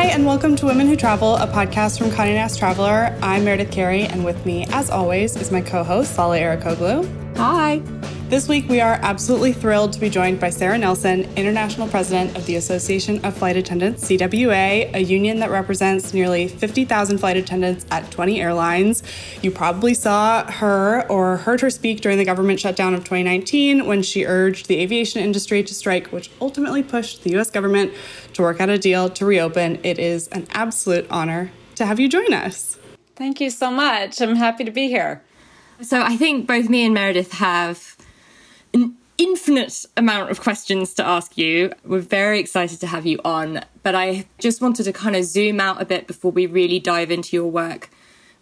Hi, and welcome to Women Who Travel, a podcast from Condé Nast Traveler. I'm Meredith Carey, and with me, as always, is my co-host, Lale Arikoglu. Hi. This week, we are absolutely thrilled to be joined by Sarah Nelson, International President of the Association of Flight Attendants, CWA, a union that represents nearly 50,000 flight attendants at 20 airlines. You probably saw her or heard her speak during the government shutdown of 2019 when she urged the aviation industry to strike, which ultimately pushed the US government to work out a deal to reopen. It is an absolute honor to have you join us. Thank you so much. I'm happy to be here. So I think both me and Meredith have an infinite amount of questions to ask you. We're very excited to have you on, but I just wanted to kind of zoom out a bit before we really dive into your work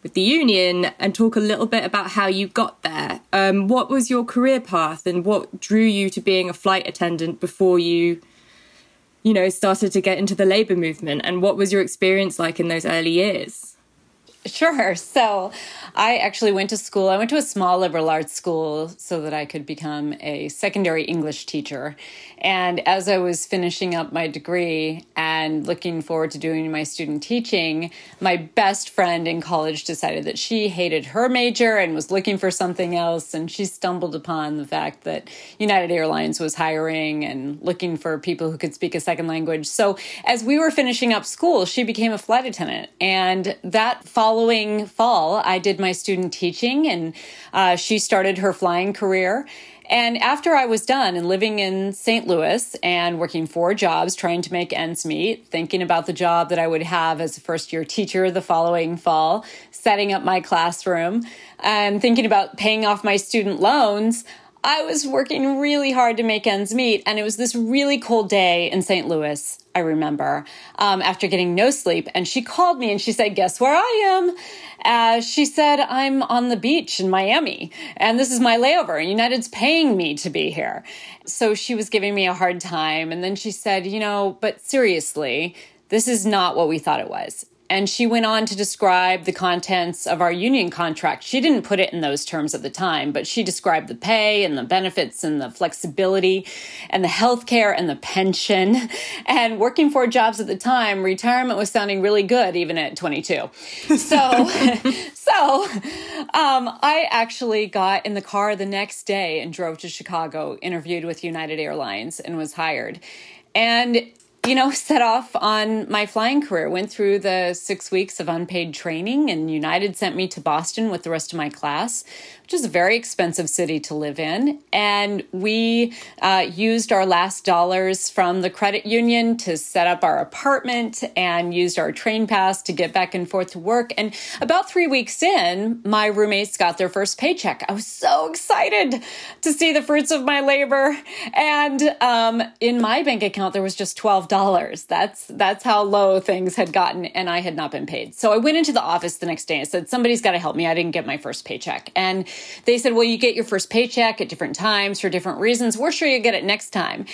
with the union and talk a little bit about how you got there. Um, what was your career path and what drew you to being a flight attendant before you, you know, started to get into the labour movement? And what was your experience like in those early years? Sure. So I actually went to school. I went to a small liberal arts school so that I could become a secondary English teacher. And as I was finishing up my degree and looking forward to doing my student teaching, my best friend in college decided that she hated her major and was looking for something else. And she stumbled upon the fact that United Airlines was hiring and looking for people who could speak a second language. So as we were finishing up school, she became a flight attendant. And that followed following fall, I did my student teaching, and uh, she started her flying career. And after I was done and living in St. Louis and working four jobs, trying to make ends meet, thinking about the job that I would have as a first year teacher the following fall, setting up my classroom, and thinking about paying off my student loans, I was working really hard to make ends meet. And it was this really cold day in St. Louis, I remember, um, after getting no sleep. And she called me and she said, Guess where I am? Uh, she said, I'm on the beach in Miami and this is my layover. And United's paying me to be here. So she was giving me a hard time. And then she said, You know, but seriously, this is not what we thought it was. And she went on to describe the contents of our union contract. She didn't put it in those terms at the time, but she described the pay and the benefits and the flexibility and the health care and the pension. And working four jobs at the time, retirement was sounding really good, even at 22. So, so um, I actually got in the car the next day and drove to Chicago, interviewed with United Airlines, and was hired. And you know, set off on my flying career. Went through the six weeks of unpaid training, and United sent me to Boston with the rest of my class, which is a very expensive city to live in. And we uh, used our last dollars from the credit union to set up our apartment and used our train pass to get back and forth to work. And about three weeks in, my roommates got their first paycheck. I was so excited to see the fruits of my labor. And um, in my bank account, there was just $12. That's, that's how low things had gotten, and I had not been paid. So I went into the office the next day and said, Somebody's got to help me. I didn't get my first paycheck. And they said, well, you get your first paycheck at different times for different reasons. We're sure you get it next time.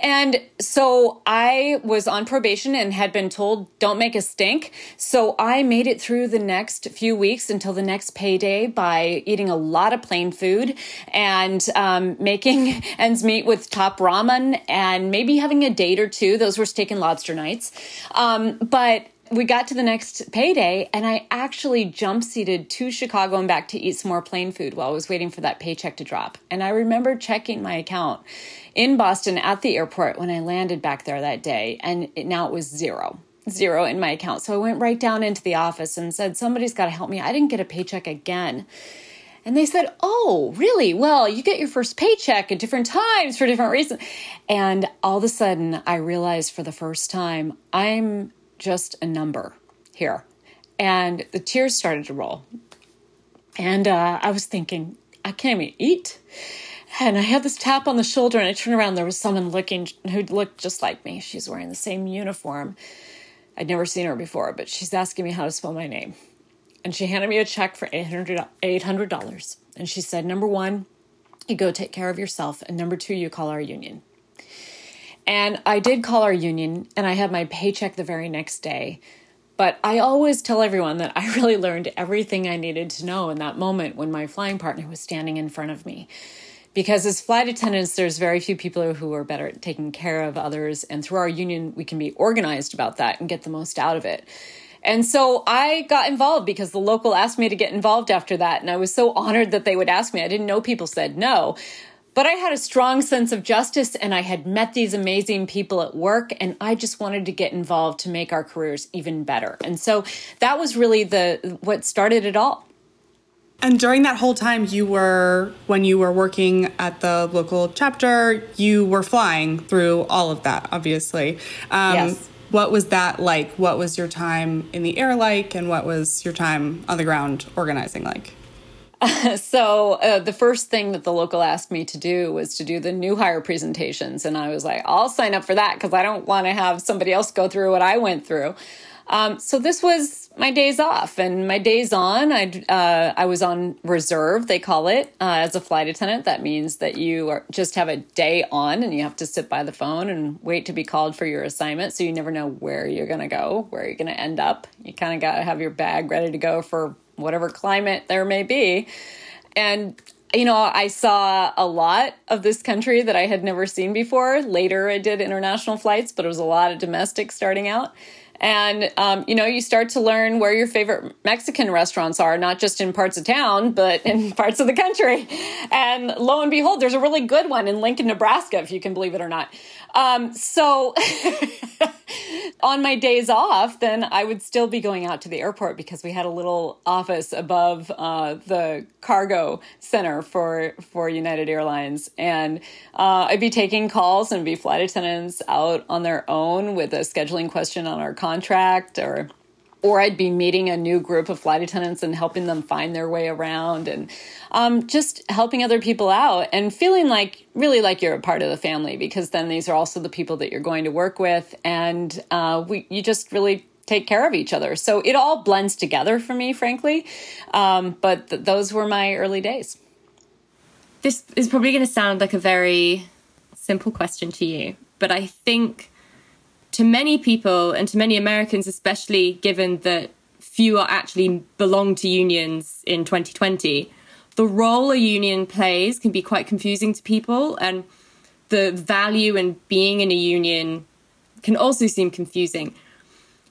And so I was on probation and had been told, don't make a stink. So I made it through the next few weeks until the next payday by eating a lot of plain food and um, making ends meet with top ramen and maybe having a date or two. Those were steak and lobster nights. Um, but we got to the next payday and I actually jump seated to Chicago and back to eat some more plain food while I was waiting for that paycheck to drop. And I remember checking my account in Boston at the airport when I landed back there that day, and it, now it was zero. Zero in my account. So I went right down into the office and said, Somebody's got to help me. I didn't get a paycheck again. And they said, Oh, really? Well, you get your first paycheck at different times for different reasons. And all of a sudden, I realized for the first time, I'm just a number here. And the tears started to roll. And uh, I was thinking, I can't even eat. And I had this tap on the shoulder, and I turned around. There was someone looking who looked just like me. She's wearing the same uniform. I'd never seen her before, but she's asking me how to spell my name. And she handed me a check for $800. $800. And she said, Number one, you go take care of yourself. And number two, you call our union. And I did call our union and I had my paycheck the very next day. But I always tell everyone that I really learned everything I needed to know in that moment when my flying partner was standing in front of me. because as flight attendants, there's very few people who are better at taking care of others. And through our union, we can be organized about that and get the most out of it. And so I got involved because the local asked me to get involved after that. And I was so honored that they would ask me. I didn't know people said no. But I had a strong sense of justice and I had met these amazing people at work and I just wanted to get involved to make our careers even better. And so that was really the what started it all. And during that whole time you were when you were working at the local chapter, you were flying through all of that, obviously. Um, yes. What was that like? What was your time in the air like? And what was your time on the ground organizing like? so uh, the first thing that the local asked me to do was to do the new hire presentations and i was like i'll sign up for that because i don't want to have somebody else go through what i went through. Um, so this was my days off and my days on i uh, i was on reserve they call it uh, as a flight attendant. That means that you are, just have a day on and you have to sit by the phone and wait to be called for your assignment so you never know where you're going to go where you're going to end up. You kind of got to have your bag ready to go for whatever climate there may be. And you know, I saw a lot of this country that I had never seen before. Later, I did international flights, but it was a lot of domestic starting out. And, um, you know, you start to learn where your favorite Mexican restaurants are, not just in parts of town, but in parts of the country. And lo and behold, there's a really good one in Lincoln, Nebraska, if you can believe it or not. Um, so on my days off, then I would still be going out to the airport because we had a little office above uh, the cargo center for for United Airlines, and uh, I'd be taking calls and be flight attendants out on their own with a scheduling question on our contract or or I'd be meeting a new group of flight attendants and helping them find their way around and um, just helping other people out and feeling like really like you're a part of the family because then these are also the people that you're going to work with and uh, we you just really take care of each other. So it all blends together for me frankly. Um, but th- those were my early days. This is probably going to sound like a very simple question to you but i think to many people and to many Americans, especially given that fewer actually belong to unions in 2020, the role a union plays can be quite confusing to people. And the value in being in a union can also seem confusing.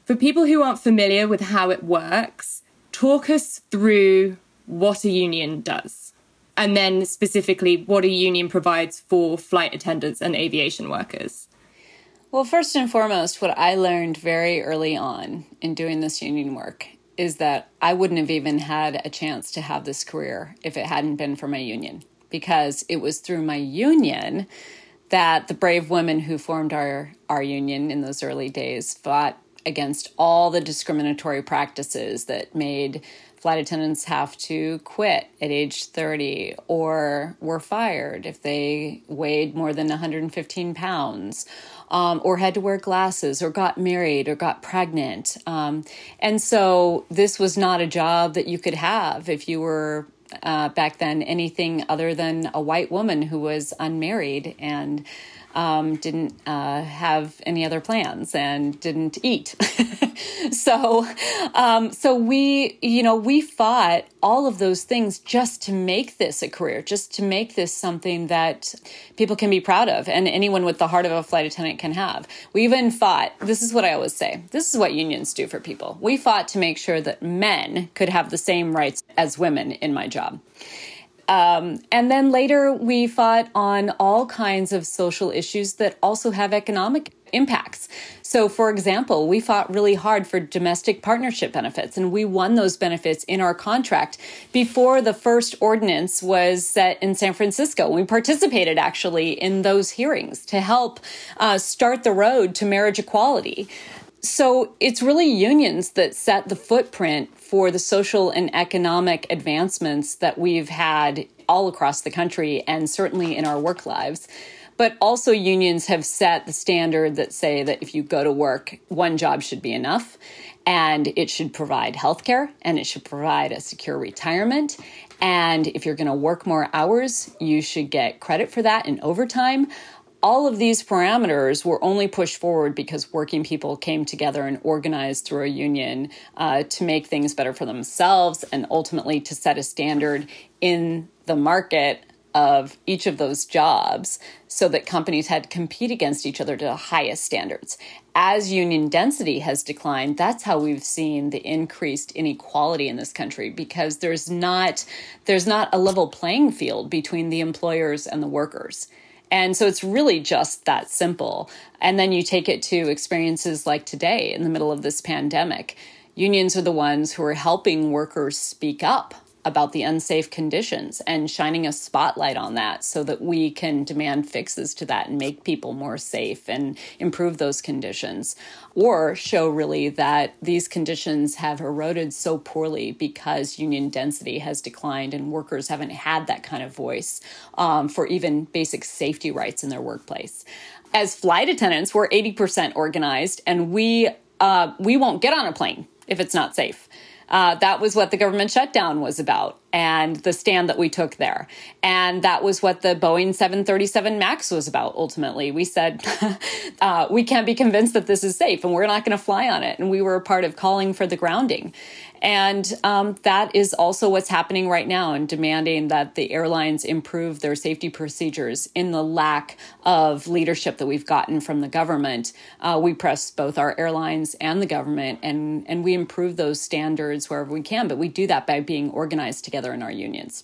For people who aren't familiar with how it works, talk us through what a union does. And then specifically, what a union provides for flight attendants and aviation workers. Well, first and foremost, what I learned very early on in doing this union work is that I wouldn't have even had a chance to have this career if it hadn't been for my union. Because it was through my union that the brave women who formed our, our union in those early days fought against all the discriminatory practices that made flight attendants have to quit at age 30 or were fired if they weighed more than 115 pounds um, or had to wear glasses or got married or got pregnant. Um, and so this was not a job that you could have if you were uh, back then anything other than a white woman who was unmarried and um, didn't uh, have any other plans and didn't eat. so, um, so we, you know, we fought all of those things just to make this a career, just to make this something that people can be proud of, and anyone with the heart of a flight attendant can have. We even fought. This is what I always say. This is what unions do for people. We fought to make sure that men could have the same rights as women in my job. Um, and then later, we fought on all kinds of social issues that also have economic impacts. So, for example, we fought really hard for domestic partnership benefits, and we won those benefits in our contract before the first ordinance was set in San Francisco. We participated actually in those hearings to help uh, start the road to marriage equality. So, it's really unions that set the footprint for the social and economic advancements that we've had all across the country and certainly in our work lives. But also, unions have set the standard that say that if you go to work, one job should be enough and it should provide health care and it should provide a secure retirement. And if you're going to work more hours, you should get credit for that in overtime all of these parameters were only pushed forward because working people came together and organized through a union uh, to make things better for themselves and ultimately to set a standard in the market of each of those jobs so that companies had to compete against each other to the highest standards. As union density has declined, that's how we've seen the increased inequality in this country because there's not there's not a level playing field between the employers and the workers. And so it's really just that simple. And then you take it to experiences like today in the middle of this pandemic. Unions are the ones who are helping workers speak up about the unsafe conditions and shining a spotlight on that so that we can demand fixes to that and make people more safe and improve those conditions. Or show really that these conditions have eroded so poorly because union density has declined and workers haven't had that kind of voice um, for even basic safety rights in their workplace. As flight attendants, we're 80% organized and we uh, we won't get on a plane if it's not safe. Uh, that was what the government shutdown was about and the stand that we took there. And that was what the Boeing 737 MAX was about ultimately. We said, uh, we can't be convinced that this is safe and we're not going to fly on it. And we were a part of calling for the grounding. And um, that is also what's happening right now and demanding that the airlines improve their safety procedures in the lack of leadership that we've gotten from the government. Uh, we press both our airlines and the government and, and we improve those standards wherever we can, but we do that by being organized together in our unions.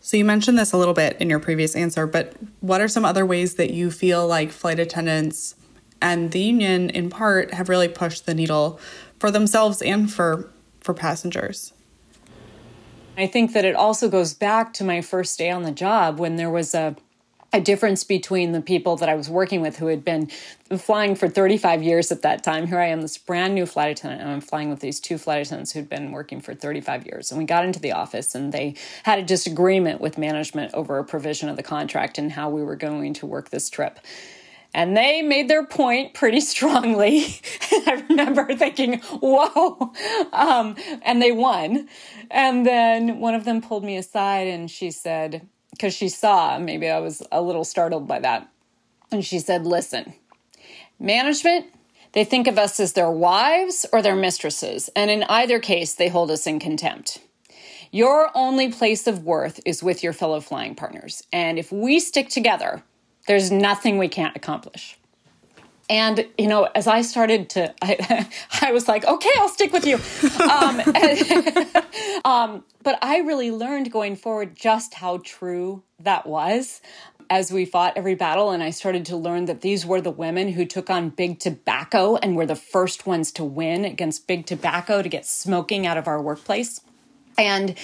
So you mentioned this a little bit in your previous answer, but what are some other ways that you feel like flight attendants and the union in part have really pushed the needle for themselves and for for passengers. I think that it also goes back to my first day on the job when there was a a difference between the people that I was working with who had been flying for 35 years at that time. Here I am, this brand new flight attendant, and I'm flying with these two flight attendants who'd been working for 35 years. And we got into the office and they had a disagreement with management over a provision of the contract and how we were going to work this trip. And they made their point pretty strongly. I remember thinking, whoa. Um, and they won. And then one of them pulled me aside and she said, because she saw, maybe I was a little startled by that. And she said, listen, management, they think of us as their wives or their mistresses. And in either case, they hold us in contempt. Your only place of worth is with your fellow flying partners. And if we stick together, there's nothing we can't accomplish. And, you know, as I started to, I, I was like, okay, I'll stick with you. Um, um, but I really learned going forward just how true that was as we fought every battle. And I started to learn that these were the women who took on big tobacco and were the first ones to win against big tobacco to get smoking out of our workplace. And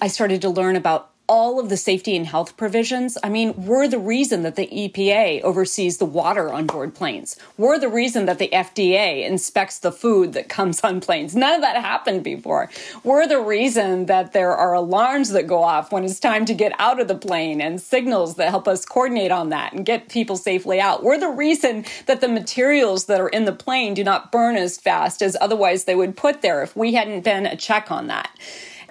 I started to learn about all of the safety and health provisions, I mean, we're the reason that the EPA oversees the water on board planes. We're the reason that the FDA inspects the food that comes on planes. None of that happened before. We're the reason that there are alarms that go off when it's time to get out of the plane and signals that help us coordinate on that and get people safely out. We're the reason that the materials that are in the plane do not burn as fast as otherwise they would put there if we hadn't been a check on that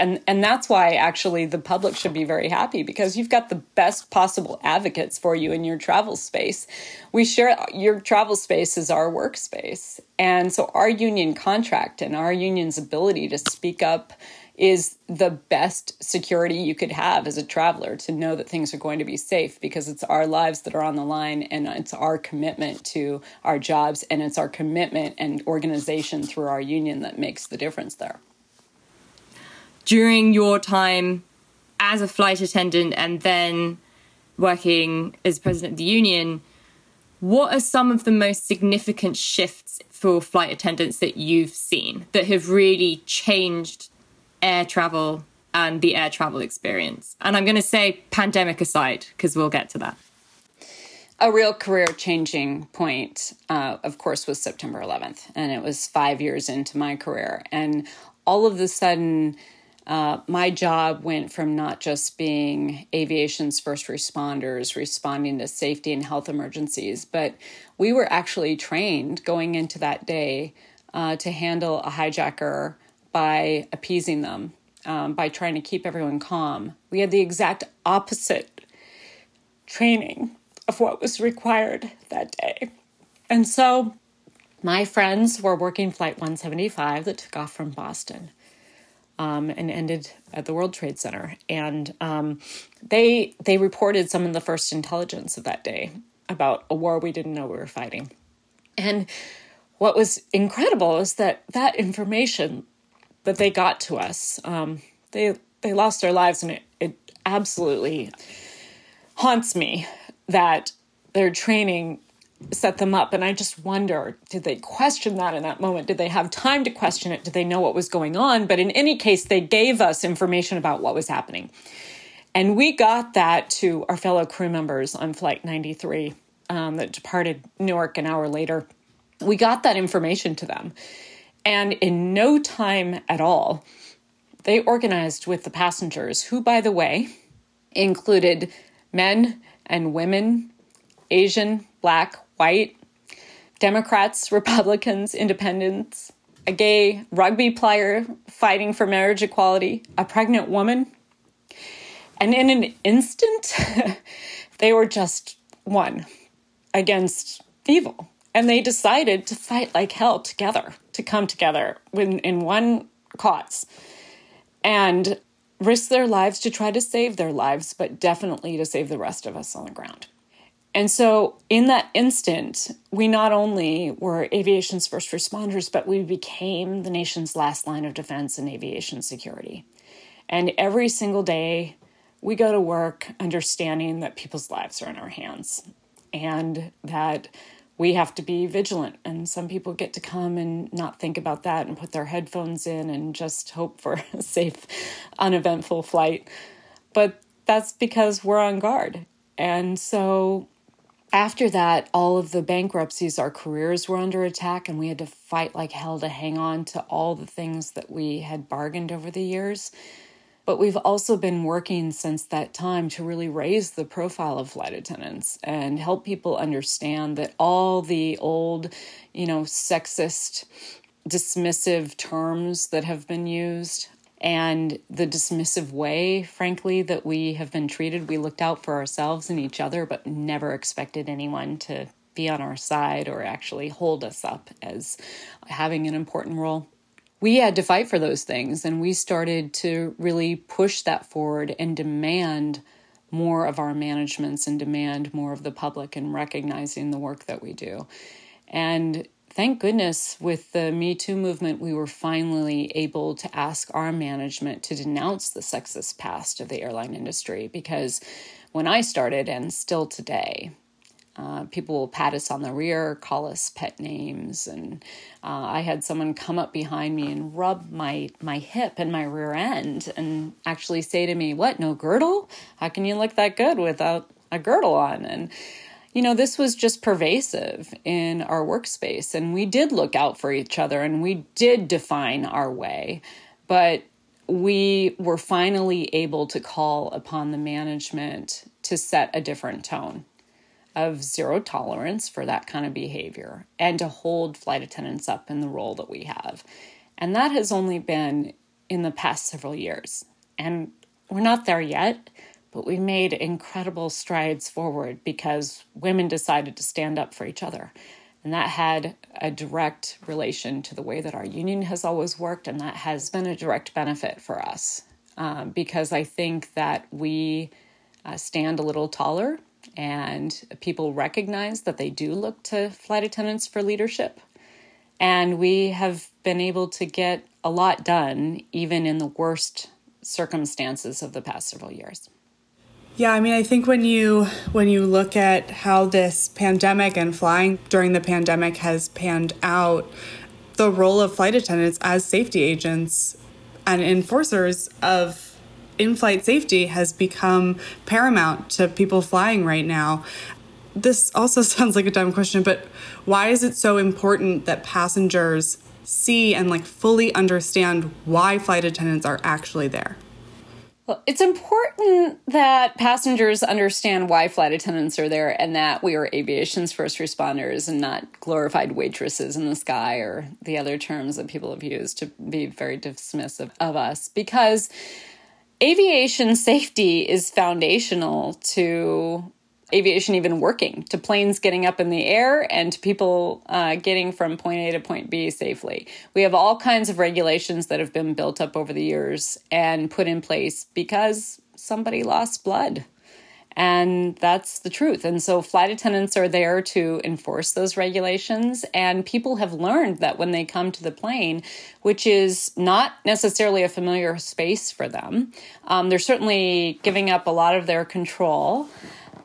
and and that's why actually the public should be very happy because you've got the best possible advocates for you in your travel space. We share your travel space is our workspace. And so our union contract and our union's ability to speak up is the best security you could have as a traveler to know that things are going to be safe because it's our lives that are on the line and it's our commitment to our jobs and it's our commitment and organization through our union that makes the difference there during your time as a flight attendant and then working as president of the union, what are some of the most significant shifts for flight attendants that you've seen that have really changed air travel and the air travel experience? And I'm going to say pandemic aside, because we'll get to that. A real career changing point, uh, of course, was September 11th. And it was five years into my career. And all of a sudden, uh, my job went from not just being aviation's first responders responding to safety and health emergencies, but we were actually trained going into that day uh, to handle a hijacker by appeasing them, um, by trying to keep everyone calm. We had the exact opposite training of what was required that day. And so my friends were working Flight 175 that took off from Boston. Um, and ended at the World Trade Center. And um, they they reported some of the first intelligence of that day about a war we didn't know we were fighting. And what was incredible is that that information that they got to us, um, they they lost their lives, and it, it absolutely haunts me that their training set them up. And I just wonder did they question that in that moment? Did they have time to question it? Did they know what was going on? But in any case, they gave us information about what was happening. And we got that to our fellow crew members on Flight 93 um, that departed Newark an hour later. We got that information to them. And in no time at all, they organized with the passengers, who, by the way, included men and women, Asian, black, white, Democrats, Republicans, independents, a gay rugby player fighting for marriage equality, a pregnant woman. And in an instant, they were just one against evil. And they decided to fight like hell together, to come together in, one cause and risk their lives to try to save their lives, but definitely to save the rest of us on the ground. And so, in that instant, we not only were aviation's first responders, but we became the nation's last line of defense in aviation security. And every single day, we go to work understanding that people's lives are in our hands and that we have to be vigilant. And some people get to come and not think about that and put their headphones in and just hope for a safe, uneventful flight. But that's because we're on guard. And so after that, all of the bankruptcies, our careers were under attack, and we had to fight like hell to hang on to all the things that we had bargained over the years. But we've also been working since that time to really raise the profile of flight attendants and help people understand that all the old, you know, sexist, dismissive terms that have been used and the dismissive way, frankly, that we have been treated. We looked out for ourselves and each other, but never expected anyone to be on our side or actually hold us up as having an important role we had to fight for those things and we started to really push that forward and demand more of our managements and demand more of the public and recognizing the work that we do. And thank goodness with the Me Too movement, we were finally able to ask our management to denounce the sexist past of the airline industry because when I started and still today, uh, people will pat us on the rear, call us pet names, and uh, I had someone come up behind me and rub my my hip and my rear end, and actually say to me, "What? No girdle? How can you look that good without a girdle on?" And you know, this was just pervasive in our workspace, and we did look out for each other, and we did define our way, but we were finally able to call upon the management to set a different tone of zero tolerance for that kind of behavior and to hold flight attendants up in the role that we have. And that has only been in the past several years. And we're not there yet, but we made incredible strides forward because women decided to stand up for each other. And that had a direct relation to the way that our union has always worked, and that has been a direct benefit for us um, because I think that we uh, stand a little taller and people recognize that they do look to flight attendants for leadership. And we have been able to get a lot done, even in the worst circumstances of the past several years. Yeah, I mean, I think when you when you look at how this pandemic and flying during the pandemic has panned out, the role of flight attendants as safety agents and enforcers of in flight safety has become paramount to people flying right now. This also sounds like a dumb question, but why is it so important that passengers see and like fully understand why flight attendants are actually there? Well, it's important that passengers understand why flight attendants are there and that we are aviation's first responders and not glorified waitresses in the sky or the other terms that people have used to be very dismissive of us. Because aviation safety is foundational to aviation even working, to planes getting up in the air, and to people uh, getting from point A to point B safely. We have all kinds of regulations that have been built up over the years and put in place because somebody lost blood. And that's the truth. And so flight attendants are there to enforce those regulations. And people have learned that when they come to the plane, which is not necessarily a familiar space for them, um, they're certainly giving up a lot of their control.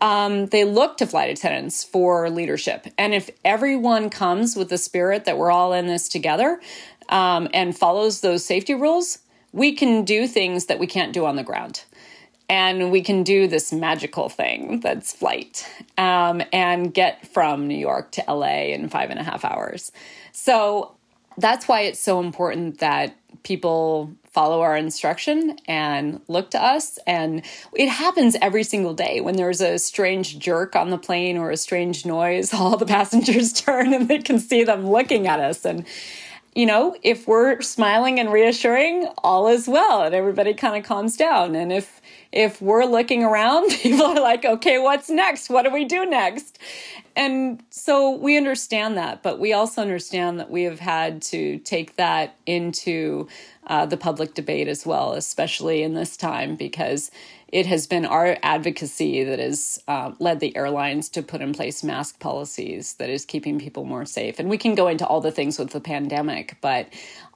Um, they look to flight attendants for leadership. And if everyone comes with the spirit that we're all in this together um, and follows those safety rules, we can do things that we can't do on the ground and we can do this magical thing that's flight um, and get from New York to LA in five and a half hours. So that's why it's so important that people follow our instruction and look to us. And it happens every single day when there's a strange jerk on the plane or a strange noise, all the passengers turn and they can see them looking at us. And you know, if we're smiling and reassuring, all is well and everybody kind of calms down. And if if we're looking around, people are like, okay, what's next? What do we do next? And so we understand that, but we also understand that we have had to take that into uh, the public debate as well, especially in this time, because it has been our advocacy that has uh, led the airlines to put in place mask policies that is keeping people more safe. And we can go into all the things with the pandemic, but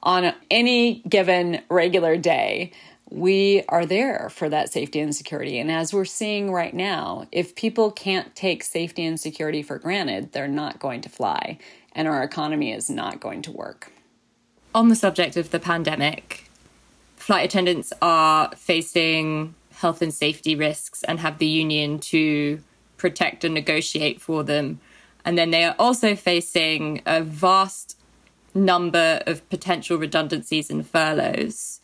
on any given regular day, we are there for that safety and security. And as we're seeing right now, if people can't take safety and security for granted, they're not going to fly, and our economy is not going to work. On the subject of the pandemic, flight attendants are facing health and safety risks and have the union to protect and negotiate for them. And then they are also facing a vast number of potential redundancies and furloughs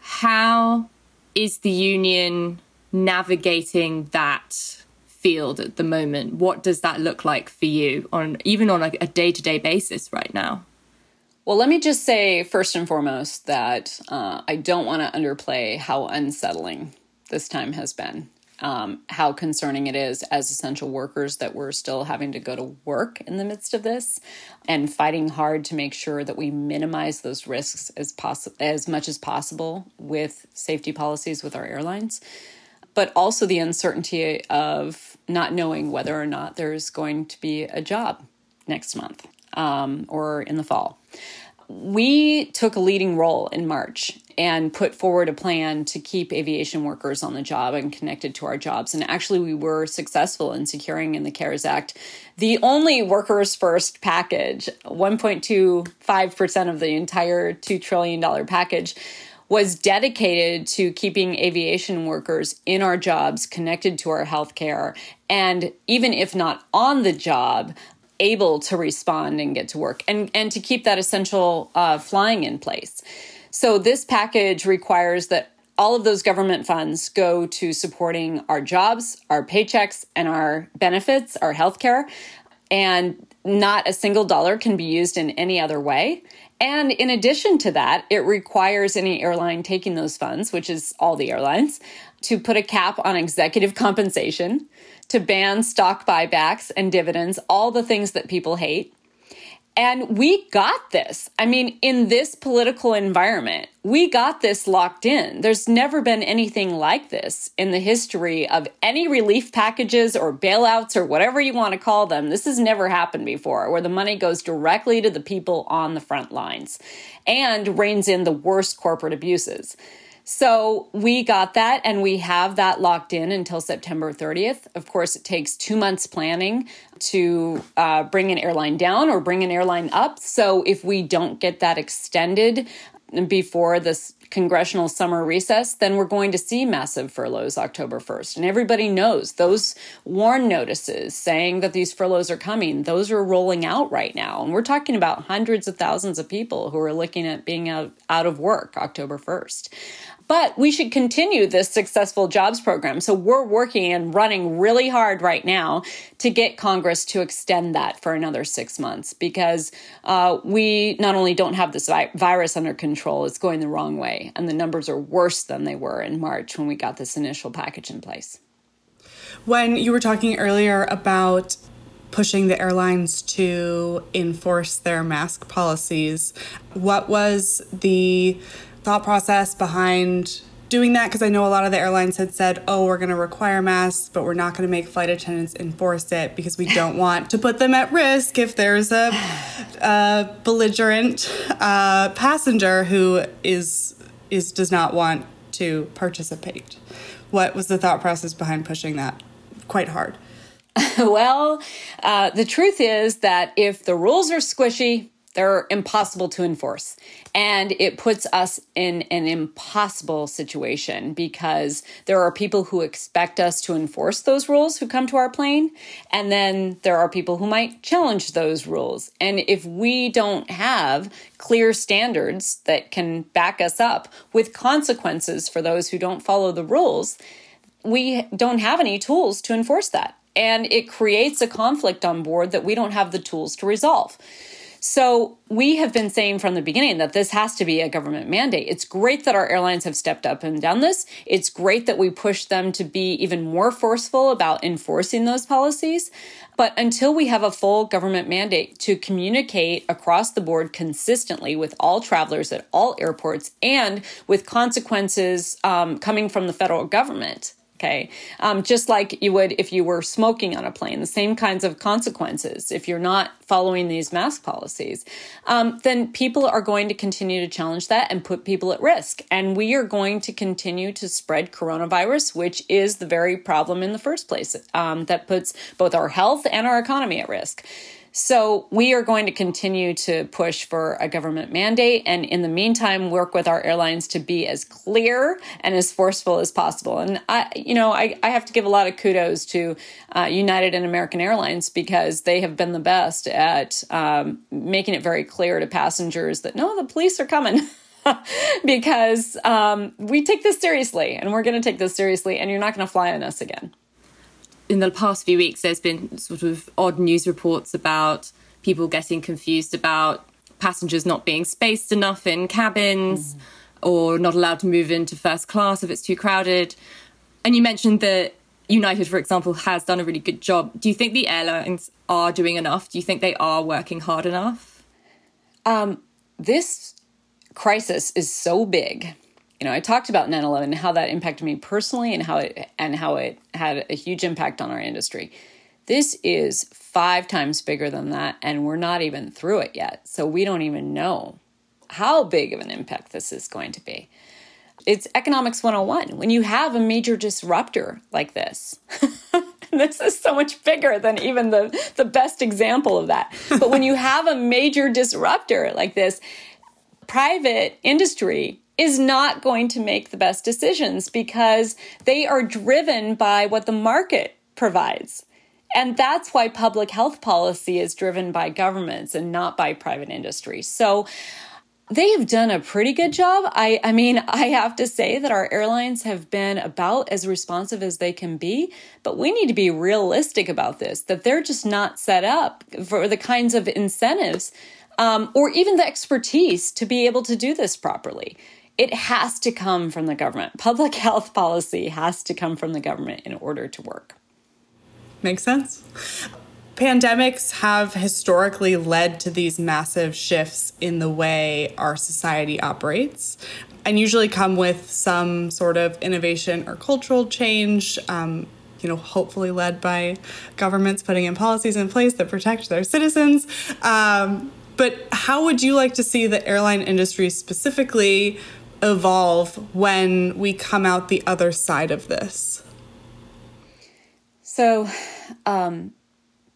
how is the union navigating that field at the moment? What does that look like for you on even on a day to day basis right now? Well, let me just say first and foremost that uh, I don't want to underplay how unsettling this time has been um, how concerning it is as essential workers that we're still having to go to work in the midst of this and fighting hard to make sure that we minimize those risks as possible as much as possible with safety policies with our airlines but also the uncertainty of not knowing whether or not there's going to be a job next month um, or in the fall. We took a leading role in March and put forward a plan to keep aviation workers on the job and connected to our jobs. And actually, we were successful in securing in the CARES Act the only workers first package, 1.25% of the entire $2 trillion package. Was dedicated to keeping aviation workers in our jobs, connected to our healthcare, and even if not on the job, able to respond and get to work and, and to keep that essential uh, flying in place. So, this package requires that all of those government funds go to supporting our jobs, our paychecks, and our benefits, our healthcare. And not a single dollar can be used in any other way. And in addition to that, it requires any airline taking those funds, which is all the airlines, to put a cap on executive compensation, to ban stock buybacks and dividends, all the things that people hate. And we got this. I mean, in this political environment, we got this locked in. There's never been anything like this in the history of any relief packages or bailouts or whatever you want to call them. This has never happened before, where the money goes directly to the people on the front lines and reins in the worst corporate abuses. So we got that and we have that locked in until September 30th. Of course, it takes two months planning to uh, bring an airline down or bring an airline up. So if we don't get that extended before this congressional summer recess, then we're going to see massive furloughs October 1st. And everybody knows those warn notices saying that these furloughs are coming, those are rolling out right now. And we're talking about hundreds of thousands of people who are looking at being out, out of work October 1st. But we should continue this successful jobs program. So we're working and running really hard right now to get Congress to extend that for another six months because uh, we not only don't have this vi- virus under control, it's going the wrong way. And the numbers are worse than they were in March when we got this initial package in place. When you were talking earlier about pushing the airlines to enforce their mask policies, what was the thought process behind doing that because I know a lot of the airlines had said, oh, we're going to require masks, but we're not going to make flight attendants enforce it because we don't want to put them at risk if there's a, a belligerent uh, passenger who is is does not want to participate. What was the thought process behind pushing that quite hard? well, uh, the truth is that if the rules are squishy, they're impossible to enforce. And it puts us in an impossible situation because there are people who expect us to enforce those rules who come to our plane. And then there are people who might challenge those rules. And if we don't have clear standards that can back us up with consequences for those who don't follow the rules, we don't have any tools to enforce that. And it creates a conflict on board that we don't have the tools to resolve. So we have been saying from the beginning that this has to be a government mandate. It's great that our airlines have stepped up and done this. It's great that we push them to be even more forceful about enforcing those policies. But until we have a full government mandate to communicate across the board consistently with all travelers at all airports and with consequences um, coming from the federal government, Okay. Um, just like you would if you were smoking on a plane, the same kinds of consequences if you're not following these mask policies, um, then people are going to continue to challenge that and put people at risk. And we are going to continue to spread coronavirus, which is the very problem in the first place um, that puts both our health and our economy at risk. So we are going to continue to push for a government mandate and in the meantime work with our airlines to be as clear and as forceful as possible. And I you know, I, I have to give a lot of kudos to uh, United and American Airlines because they have been the best at um, making it very clear to passengers that no, the police are coming. because um, we take this seriously and we're going to take this seriously and you're not going to fly on us again in the past few weeks, there's been sort of odd news reports about people getting confused about passengers not being spaced enough in cabins mm. or not allowed to move into first class if it's too crowded. And you mentioned that United, for example, has done a really good job. Do you think the airlines are doing enough? Do you think they are working hard enough? Um, this crisis is so big you know, I talked about 9/11 and how that impacted me personally and how it and how it had a huge impact on our industry. This is 5 times bigger than that and we're not even through it yet. So we don't even know how big of an impact this is going to be. It's economics 101. When you have a major disruptor like this, this is so much bigger than even the, the best example of that. But when you have a major disruptor like this, private industry is not going to make the best decisions because they are driven by what the market provides. And that's why public health policy is driven by governments and not by private industry. So they have done a pretty good job. I, I mean, I have to say that our airlines have been about as responsive as they can be, but we need to be realistic about this, that they're just not set up for the kinds of incentives um, or even the expertise to be able to do this properly it has to come from the government. Public health policy has to come from the government in order to work. Makes sense. Pandemics have historically led to these massive shifts in the way our society operates and usually come with some sort of innovation or cultural change. Um, you know, hopefully led by governments putting in policies in place that protect their citizens. Um, but how would you like to see the airline industry specifically evolve when we come out the other side of this? So, um,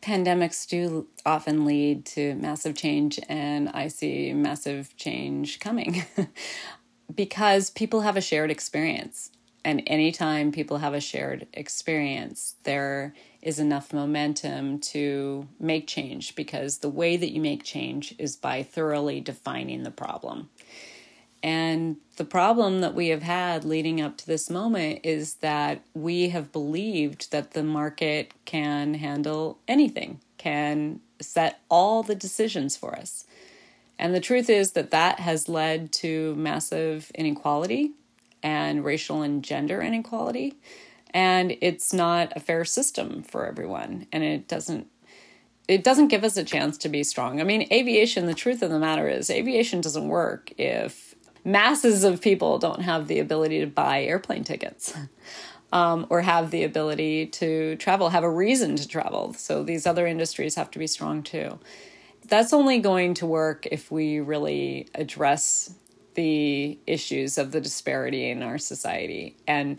pandemics do often lead to massive change, and I see massive change coming because people have a shared experience. And anytime people have a shared experience, there is enough momentum to make change because the way that you make change is by thoroughly defining the problem. And the problem that we have had leading up to this moment is that we have believed that the market can handle anything, can set all the decisions for us. And the truth is that that has led to massive inequality and racial and gender inequality. and it's not a fair system for everyone and it doesn't it doesn't give us a chance to be strong. I mean, aviation, the truth of the matter is, aviation doesn't work if masses of people don't have the ability to buy airplane tickets um, or have the ability to travel, have a reason to travel. So these other industries have to be strong too. That's only going to work if we really address the issues of the disparity in our society. And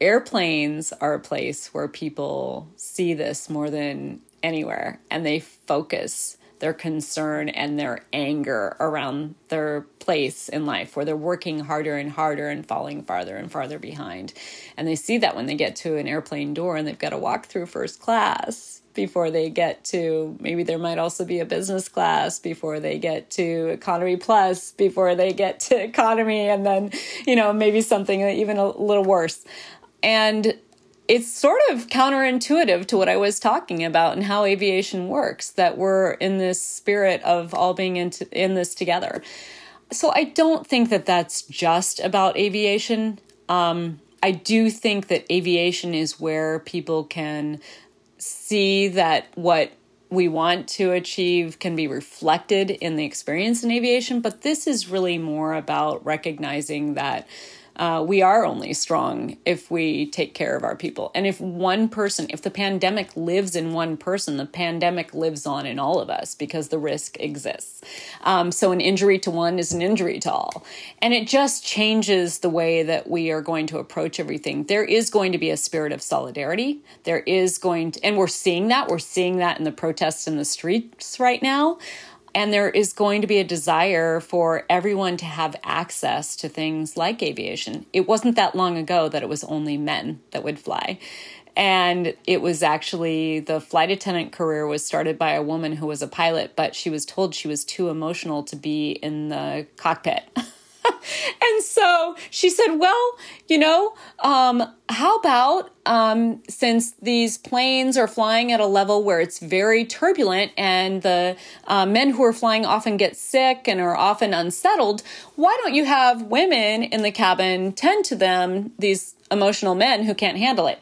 airplanes are a place where people see this more than anywhere and they focus their concern and their anger around their place in life where they're working harder and harder and falling farther and farther behind. And they see that when they get to an airplane door and they've got to walk through first class before they get to maybe there might also be a business class before they get to economy plus before they get to economy and then you know maybe something even a little worse and it's sort of counterintuitive to what I was talking about and how aviation works that we're in this spirit of all being into, in this together. So I don't think that that's just about aviation. Um, I do think that aviation is where people can see that what we want to achieve can be reflected in the experience in aviation, but this is really more about recognizing that uh, we are only strong if we take care of our people. And if one person, if the pandemic lives in one person, the pandemic lives on in all of us because the risk exists. Um, so an injury to one is an injury to all. And it just changes the way that we are going to approach everything. There is going to be a spirit of solidarity. There is going to, and we're seeing that. We're seeing that in the protests in the streets right now. And there is going to be a desire for everyone to have access to things like aviation. It wasn't that long ago that it was only men that would fly. And it was actually the flight attendant career was started by a woman who was a pilot, but she was told she was too emotional to be in the cockpit. and so she said, Well, you know, um, how about um, since these planes are flying at a level where it's very turbulent and the uh, men who are flying often get sick and are often unsettled, why don't you have women in the cabin tend to them, these emotional men who can't handle it?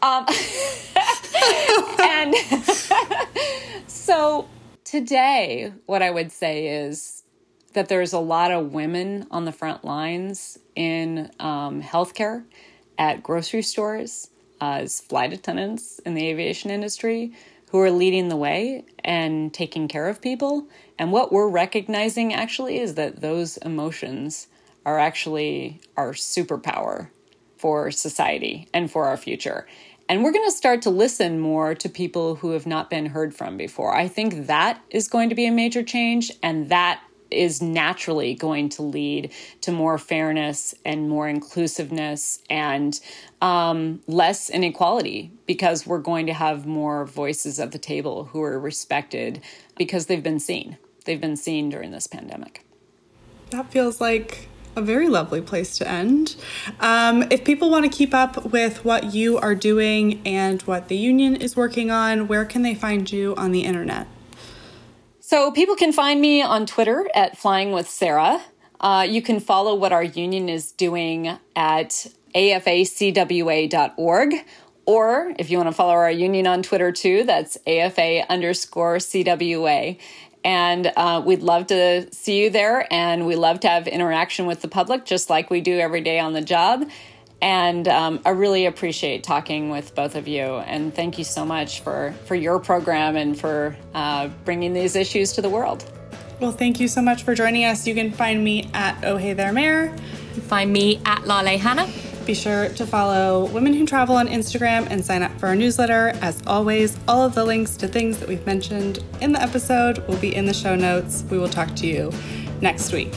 Um, and so today, what I would say is, that there's a lot of women on the front lines in um, healthcare, at grocery stores, uh, as flight attendants in the aviation industry who are leading the way and taking care of people. And what we're recognizing actually is that those emotions are actually our superpower for society and for our future. And we're going to start to listen more to people who have not been heard from before. I think that is going to be a major change, and that is naturally going to lead to more fairness and more inclusiveness and um, less inequality because we're going to have more voices at the table who are respected because they've been seen. They've been seen during this pandemic. That feels like a very lovely place to end. Um, if people want to keep up with what you are doing and what the union is working on, where can they find you on the internet? So people can find me on Twitter at Flying with Sara. Uh, you can follow what our union is doing at afacwa.org. Or if you want to follow our union on Twitter too, that's AFA underscore CWA. And uh, we'd love to see you there. And we love to have interaction with the public, just like we do every day on the job. And um, I really appreciate talking with both of you. And thank you so much for, for your program and for uh, bringing these issues to the world. Well, thank you so much for joining us. You can find me at Oh Hey There Mayor. Find me at Lale Hannah. Be sure to follow Women Who Travel on Instagram and sign up for our newsletter. As always, all of the links to things that we've mentioned in the episode will be in the show notes. We will talk to you next week.